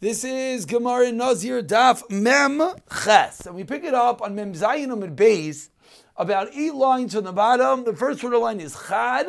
This is Gemara Nazir Daf Mem Ches. And we pick it up on Mem Zayin Amid Beis, about eight lines from the bottom. The first word of line is Chad,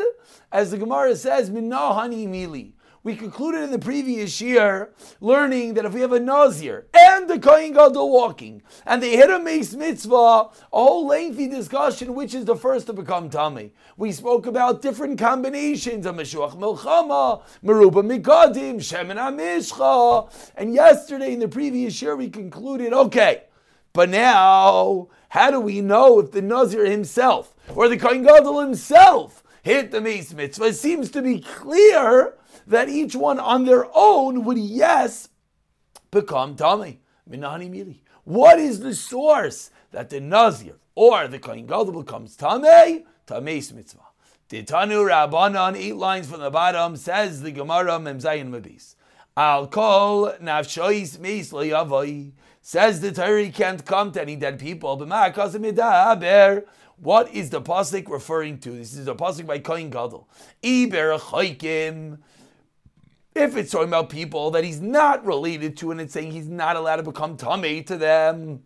as the Gemara says, Minna Hani Mili. We concluded in the previous year learning that if we have a Nazir and the Kohen Gadol walking, and they hit a Mace Mitzvah, a whole lengthy discussion which is the first to become Tami. We spoke about different combinations of Meshuach Milchama, Meruba Mikadim, Shemin Amishcha, and yesterday in the previous year we concluded, okay, but now, how do we know if the Nazir himself or the Kohen Gadol himself hit the Mace Mitzvah? It seems to be clear that each one on their own would, yes, become Mili. What is the source that the Nazir or the Kohen Gadol becomes Tamei? Tameis mitzvah. Titanu Rabbanan, eight lines from the bottom, says the Gemara Memzayin Mabis. Al kol nafshois meis lo Says the Torah can't come to any dead people. What is the pasuk referring to? This is a pasuk by Kohen Gadol. Iber if it's talking about people that he's not related to and it's saying he's not allowed to become tamei to them,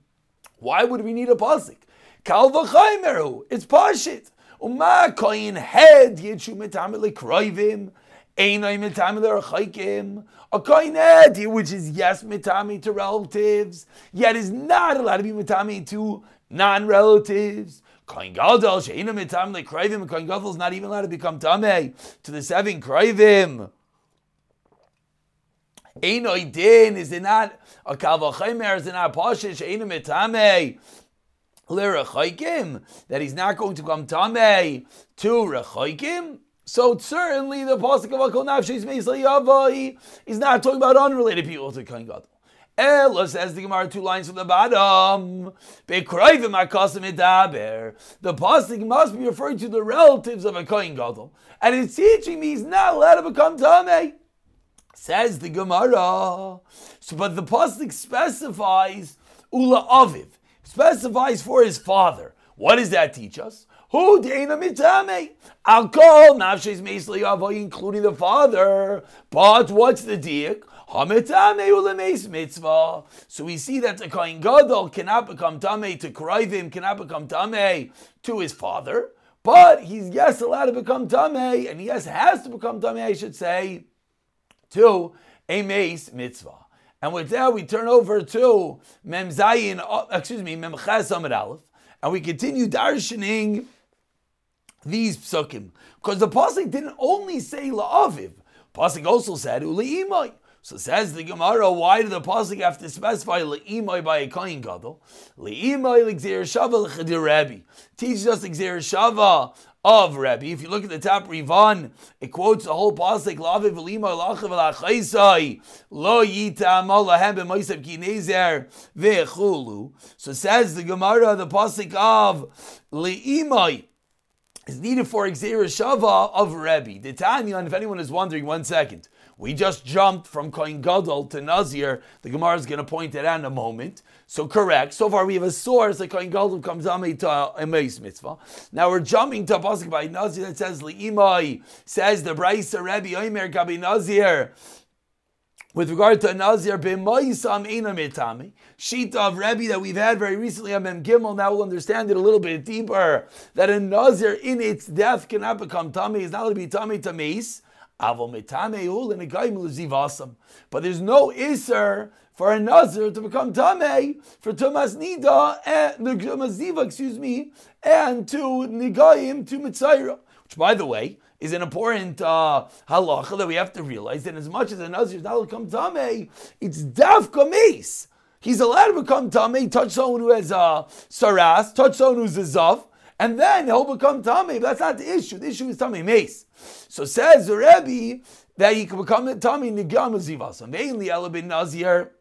why would we need a pasuk? Kal v'chaymeru, it's pashit. Uma koyin head yitshu mitamil lekroivim, einay mitamil erchaikim. A koyin head, which is yes mitami to relatives, yet is not allowed to be mitami to non-relatives. Kohen Gadol, she'ina mitamil lekroivim, Kohen Gadol is not even allowed to become tamei to the seven kroivim. Einoi din, is it not a kalvachimer, is it not a pashish, einu mitame, that he's not going to come tame to rachaikim? So certainly the pasuk of Akol Nafshis Meisli is not talking about unrelated people to Kohen Gadol. Ella says the Gemara two lines from the bottom. The pasuk must be referring to the relatives of a Kohen Gadol, and it's teaching me he's not allowed to become Tameh. Says the Gemara. So, but the pasuk specifies ula aviv, specifies for his father. What does that teach us? Who deina mitame? Al kol nafshes meisli including the father. But what's the diak? mitzvah. So we see that the Kohen Gadol cannot become Tameh to Kroivim, cannot become Tameh to his father, but he's yes allowed to become Tameh, and yes has to become Tameh, I should say, to a mace mitzvah. And with that, we turn over to Mem Zayin, uh, excuse me, Mem Ches Aleph, and we continue darshaning these psukim. Because the pasuk didn't only say la'aviv, pasuk also said u'le'imai. So says the Gemara, why did the pasuk have to specify le'imai by a kohen gadol? Le'imai l'gzer shava l'chadir rabbi. Teaches us l'gzer shava of Rabbi. If you look at the top Rivan, it quotes the whole pasuk Lavi v'lima lachav v'lachaisai lo yita malahem b'moisav kinezer ve'chulu. So says the Gemara, the pasuk of leimai is needed for Gzera Shava of Rebbe. The Tanya, if anyone is wondering, one second. We just jumped from Kohen Gadol to Nazir. The Gemara is going to point it out in a moment. So correct. So far we have a source that Kohen Gadol comes on to a Meis mitzvah. Now we're jumping to a pasuk by Nazir that says Li'imai says the Brisa Rebbe Omer Gabi Nazir. With regard to Nazir, b'moisam ena mitami, sheet of Rebbe that we've had very recently on Mem Gimel, now we'll understand it a little bit deeper, that a Nazir in its death cannot become tummy, is not going to be tummy mace, but there's no iser for a nazir to become tamei for tumas nida and the ziva, excuse me, and to nigayim to mitzayra. Which, by the way, is an important uh, halacha that we have to realize that as much as a nazir is not to become tamei, it's dafka mace. He's allowed to become tamei, touch someone who has a saras, touch someone who's a zav, and then he'll become tamei. But that's not the issue. The issue is tamei mace. So says the Rebbe that he can become a tummy nigam zivasa. Mainly elabin nazir.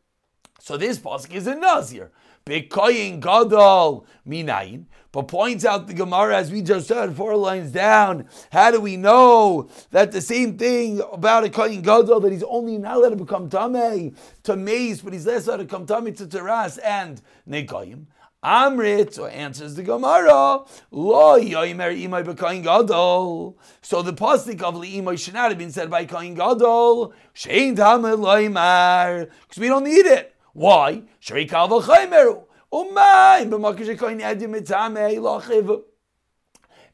So this pasuk is a nazir. Bekoyin gadol minayin. But points out the Gemara, as we just said, four lines down. How do we know that the same thing about a koyin gadol that he's only not allowed to become tamei to mace, but he's less allowed to come tamei to teras and negayim? Amrit, so answers the Gemara, Lo yoimer imay b'koyin gadol. So the pasuk of li'imay should not have been said by koyin gadol. Shein tamid loimar. Because we don't need it. Why? Shri kal v'chaymeru. Umay b'makish koyin edim mitamei lachiv.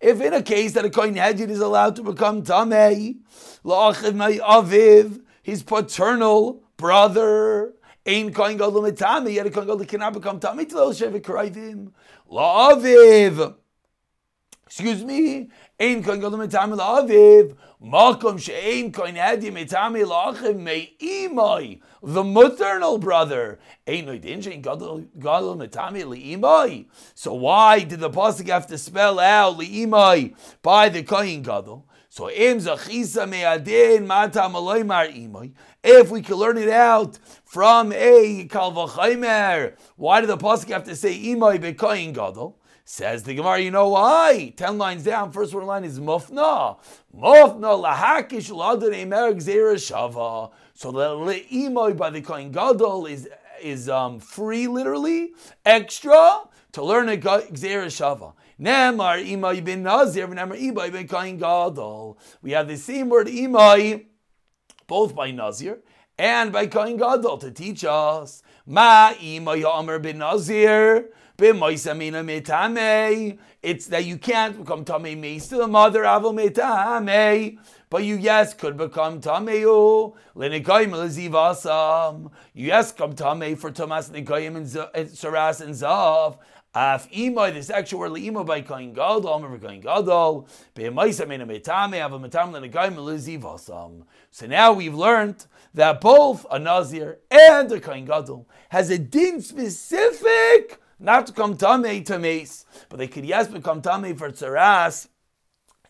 If in a case that a koyin hedjid is allowed to become tamei, lachiv my aviv, his paternal brother, Ein koin gadol mitami, yet a koin gadol cannot become tami to those shevet karayvim. La'aviv. Excuse me. Ein koin gadol mitami la'aviv. Makom she'ein koin hadi mitami la'achiv me'imai. The maternal brother. Ein noidin she'ein gadol mitami li'imai. So why did the pasuk have to spell out li'imai by the koin gadol? So im zachisa me'adin matam imai. If we can learn it out from a kalvachaimer, why did the pasuk have to say imay bekoyin gadol? Says the Gemara, you know why? Ten lines down, first one line is mufna. Mufna lahakish ladon emer gzera shava. So the le'imoy by the koyin gadol is is um, free, literally extra to learn a gzera shava. Nemar imay bin nazir, nemar imay ben koyin gadol. We have the same word imay both by Nazir and by Kohen Gadol to teach us. Ma yomer bin Nazir. It's that you can't become tamei me to the mother avol metame, but you yes could become tameu lenikoyim lezivasam. You yes come tamei for tumas nikoyim and saras and zav. Af this word imay by gadol, gadol, metame, ava metam lenegayim lezivasam. So now we've learned that both a nazir and a kohen gadol has a din specific not to come tamei to mace, but they could yes become tamei for tzaras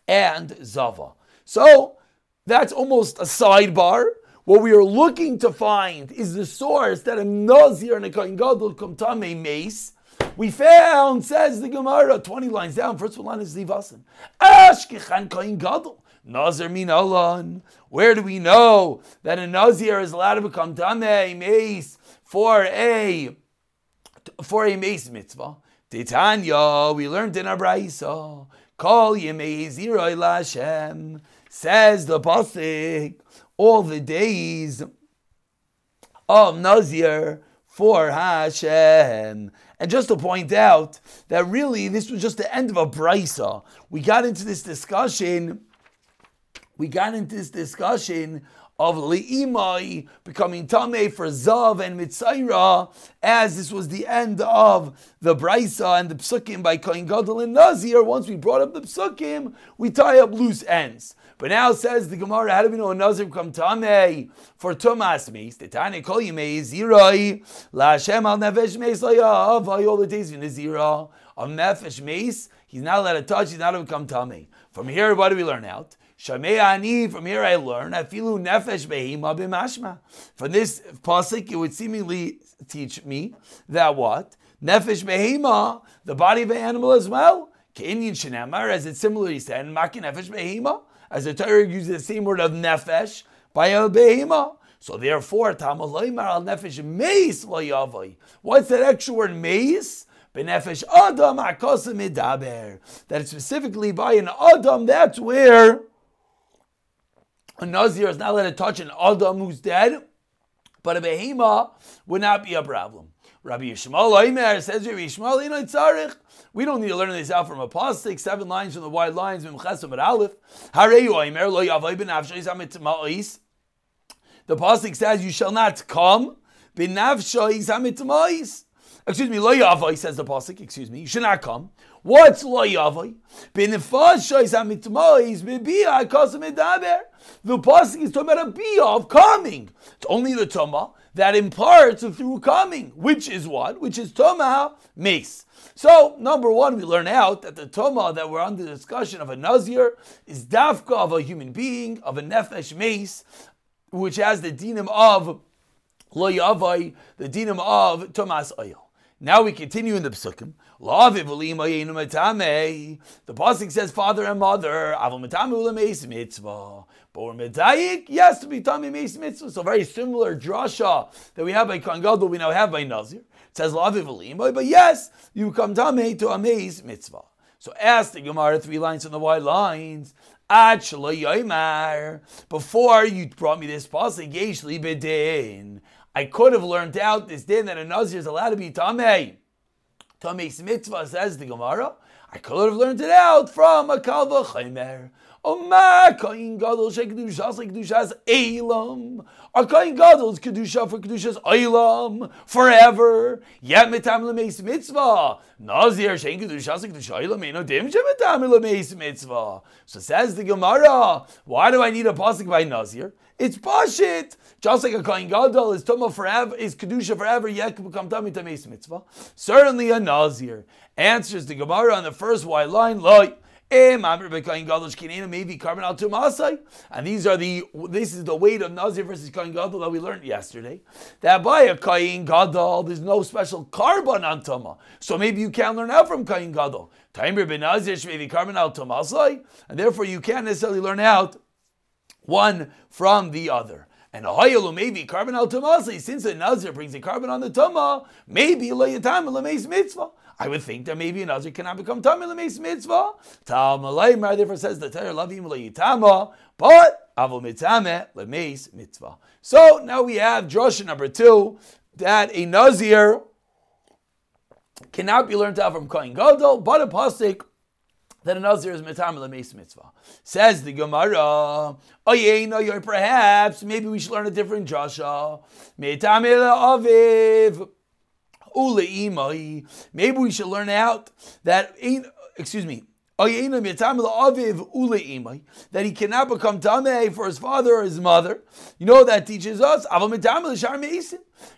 and zava. So that's almost a sidebar. What we are looking to find is the source that a nazir and a kohen gadol come tamei mace we found, says the Gemara, 20 lines down, first one line is Zivasan. Ashkechan Kohen Gadol. Nazir min Alon. Where do we know that a Nazir is allowed to become Tameh, Mace, for a, for a Mace mitzvah? Titanya, we learned in our Braisa, Kol Yemei Ziroi Lashem, says the Pasik, all the days of Nazir for Hashem. And just to point out that really this was just the end of a brisa. We got into this discussion. We got into this discussion of Le'imai becoming Tameh for Zav and Mitzayra, as this was the end of the Brisa and the Psukim by Kohen Gadol and Nazir. Once we brought up the Psukim, we tie up loose ends. But now says the Gemara, how do we know a Nazir become Tameh for Tumas Meis? The Tane Kol Yimei Ziroi, La Hashem al Nefesh Meis Layav, all the days in the Zira, of Nefesh Meis, he's not allowed to touch, he's not allowed to become Tameh. From here, what do we learn out? Shamei Ani, from here I learn, Afilu Nefesh Behima B'mashma. From this pasuk, it would seemingly teach me that what? Nefesh Behima, the body of an animal as well. Ke'inyin Shenamar, as it similarly said, Makin Nefesh Behima as the Torah uses the same word of nefesh by a behema. So therefore, tamaloymar al nefesh meis lo What's that extra word meis? Benefesh adam akosa midaber. That specifically by an adam, that's where a nazir is not allowed to touch an adam who's dead, but a behema would not be a problem. Rabbi Yishmael Oimer says Rabbi Yishmael, you know. We don't need to learn this out from a pasuk, seven lines from the wide lines, Mimchesim at Aleph. Hareyu Oimer, lo yavoy ben ma'is. The pasuk says, you shall not come, ben ma'is. Excuse me, lo yavoy, says the pasuk, excuse me, you should not come. What's lo yavoy? Ben nefashois ha'mitma'is, bebiya ha'kosim edaber. The pasuk is talking about a bia of coming. It's only the tumah that imparts through coming, which is what? Which is Toma Mace. So, number one, we learn out that the Toma that we're under discussion of a Nazir is Dafka of a human being, of a Nefesh Mace, which has the dinam of Lo Yavai, the dinam of Tomas Oil. Now we continue in the psukim. The pasuk says father and mother. But we're medayik, yes, to be tamei meis mitzvah. So very similar drasha that we have by Kohen we now have by Nazir. It says laviv but yes, you come tamei to a meis mitzvah. So ask the Gemara three lines on the white lines. Before you brought me this pasuk, yesh bedin. I could have learned out this din that a nazir is allowed to be tamei. Tameis mitzvah says the Gemara. I could have learned it out from a kalva chaymer. Oma koyin gadol shekedushas like kedushas elam. A koyin gadol is kedusha for kedushas elam forever. Yet mitam lemeis mitzvah. Nazir shein kedushas like kedusha elam eno dim shemitam lemeis mitzvah. So says the Gemara. Why do I need a pasuk by Nazir? It's pashit. Just like a kohen gadol is tuma forever, is kedusha forever, yet become tummy to mitzvah. Certainly a nazir answers the Gemara on the first white line. Like and these are the this is the weight of Nazir versus Kain Gadol that we learned yesterday. That by a Kain Gadol, there's no special karban on Tuma. So maybe you can't learn out from Kain Gadol. Nazir and therefore you can't necessarily learn out one from the other. And a hoyalu maybe karban al Tumasi, since the Nazir brings a karban on the Tuma, maybe layatam mitzvah. I would think that maybe an Azir cannot become Tamil Lemeis Mitzvah. Tal Malaymer therefore says the Torah Lavim Layitama, but Avol Mitzame Lemeis Mitzvah. So now we have drasha number two that a Nazir cannot be learned out from Kohen Gadol, but a pasuk that a Nazir is mitam lemeis mitzvah. Says the Gemara, oh perhaps maybe we should learn a different drasha. Mitam aviv. Maybe we should learn out that, excuse me, that he cannot become tameh for his father or his mother. You know that teaches us.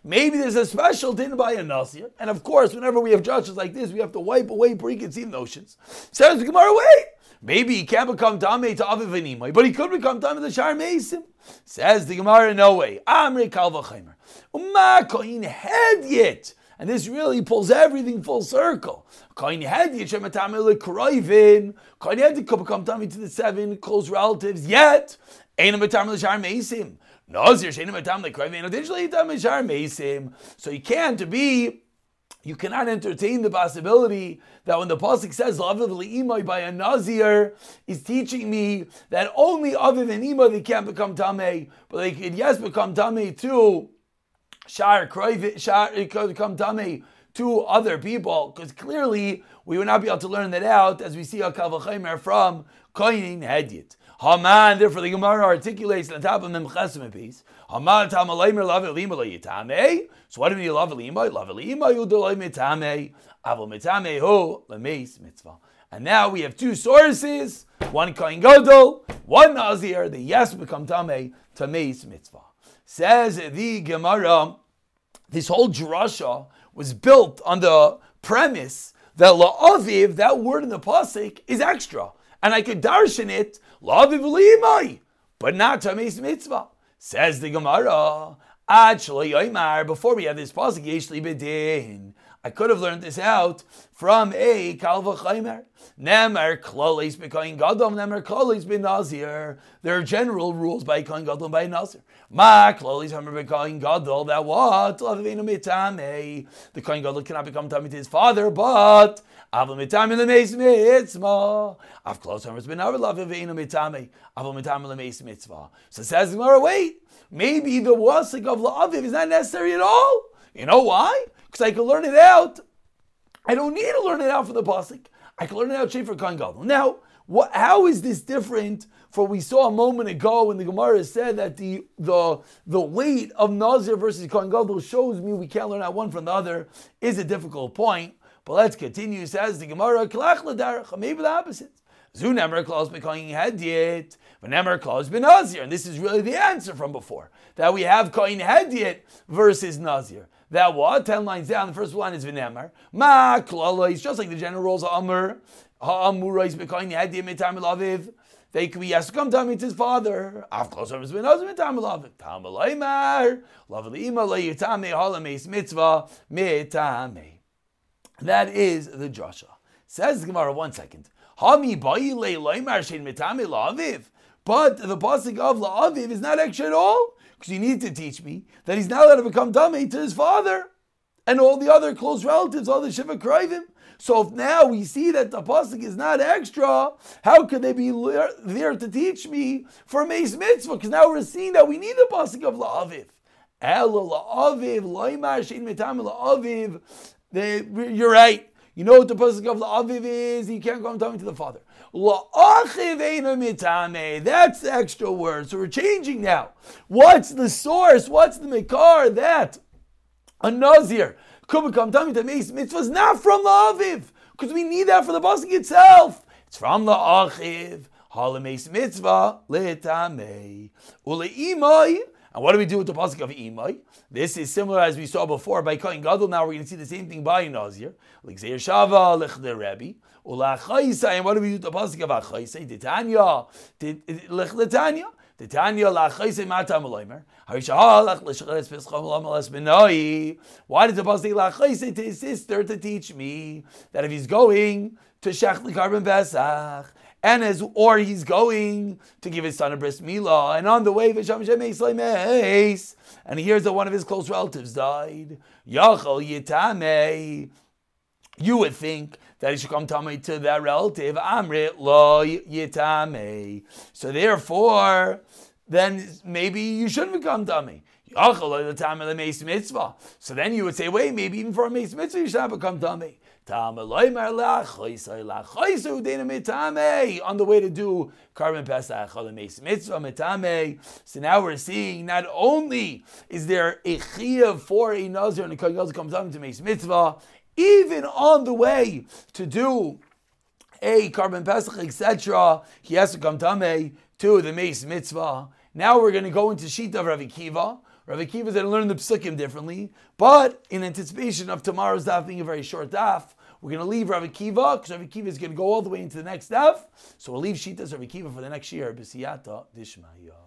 Maybe there's a special din by a nasir, and of course, whenever we have judges like this, we have to wipe away preconceived notions. Says the Gemara, wait. Maybe he can't become tameh to aviv and but he could become tameh to shar meisim. Says the Gemara, no way. Amri kalvachaymer. Uma koin head yet. And this really pulls everything full circle. Kohen had Kohen had to come to the seven close relatives, yet. So you can't be, you cannot entertain the possibility that when the pasuk says "Laviv by a nazir, is teaching me that only other than ima they can't become tamei, but they could yes become tamei too shar come tummy to other people, because clearly we would not be able to learn that out as we see a kavachimer from koinin hedyet. Haman, therefore the Gemara articulates on top of Memchesim piece. Haman tamaleimer lavelima yitame. So what do you mean lavelima? Lavelima yudolay mitame. Mitame ho lemeis mitzvah. And now we have two sources, one Kohen Gadol, one Nazir, the yes become Tameh, Tameis mitzvah. Says the Gemara, this whole drasha was built on the premise that la'aviv, that word in the pasuk, is extra, and I could darshan it la'aviv li'imai, but not tamis mitzvah. Says the Gemara, ad before we have this pasuk, yesh bedin. I could have learned this out from a Kalva Chaimer. Nemer Klolis Bekoin Gadol, Nemer Klolis Nazir. There are general rules by Koin Gadol by Nazir. Ma Klolis Hammer Bekoin Gadol, that what? Lavinu Mitame. The Koin Gadol cannot become Tami to his father, but Aval Mitame Lemeis Mitzvah. Av Klos Hammer Ben Aval Lavinu Mitame. Aval Mitame Lemeis Mitzvah. So says Gemara, wait, maybe the wasik of La'aviv is not necessary at all. You know why? Because I can learn it out. I don't need to learn it out from the pasuk. I can learn it out Shefer Kohen Gadol. Now, what, how is this different for we saw a moment ago when the Gemara said that the the the weight of Nazir versus Kohen Gadol shows me we can't learn out one from the other is a difficult point. But let's continue. Says the Gemara, maybe the opposite. Zunemer klaus bekoyin hedyet, v'nemer klaus benazir. And this is really the answer from before that we have koyin hedyet versus nazir. That what? Ten lines down, the first line is Vinemar. Ma it's just like the general rules of Amr. Ha'amura is bekoin hedim etam elaviv. They could be yes to come to meet his father. Av kloser is ben ozim etam elaviv. Tam elaymar. Lavali ima le yitame halameis mitzvah mitame. That is the drasha. Says Gemara, one second. Hami bayi le leymar shein mitame laviv. But the pasuk of la'aviv is not extra at all because you need to teach me that he's now allowed to become tummy to his father and all the other close relatives, all the shiva krivim. So if now we see that the pasuk is not extra, how could they be there to teach me for mace mitzvah? Because now we're seeing that we need the pasuk of la'aviv. You're right. You know what the pasuk of la'aviv is? He can't come to the father. That's the extra word. So we're changing now. What's the source? What's the mikar that a nazir could become tummy to mace mitzvahs not from the aviv because we need that for the pasuk itself. It's from the achiv. Halames mitzvah letame uleimai. And what do we do with the pasuk of imai? This is similar as we saw before by Kohen Gadol. Now we're going to see the same thing by Nazir. Like Zeir Shava lechde Rebbe. And what do we do with the pasuk of achaisa? Titania. Titania. Titania lachaisa matam loimer. Why did the pasuk lachaisa to his sister to teach me that if he's going to shech karban besach and as or he's going to give his son a bris milah, and on the way and he hears that one of his close relatives died. You would think that he should come tummy to that relative. Amrit lo yitame. So therefore, then maybe you shouldn't become Meis Mitzvah. So then you would say, wait, maybe even for a mitzvah you should not become tummy. On the way to do Karban Pesach, So now we're seeing not only is there a chiyah for a nazir and a kohen comes down to Mace Mitzvah, even on the way to do a Karban Pesach, etc., he has to come tamei to the Mace Mitzvah. Now we're going to go into Shita of Rav Kiva. Rav Akiva is going to learn the psukim differently, but in anticipation of tomorrow's daf being a very short daf, we're going to leave Rav Akiva because Rav Akiva is going to go all the way into the next daf. So we'll leave Shitas Rav Akiva for the next year. B'siyata dishmaya.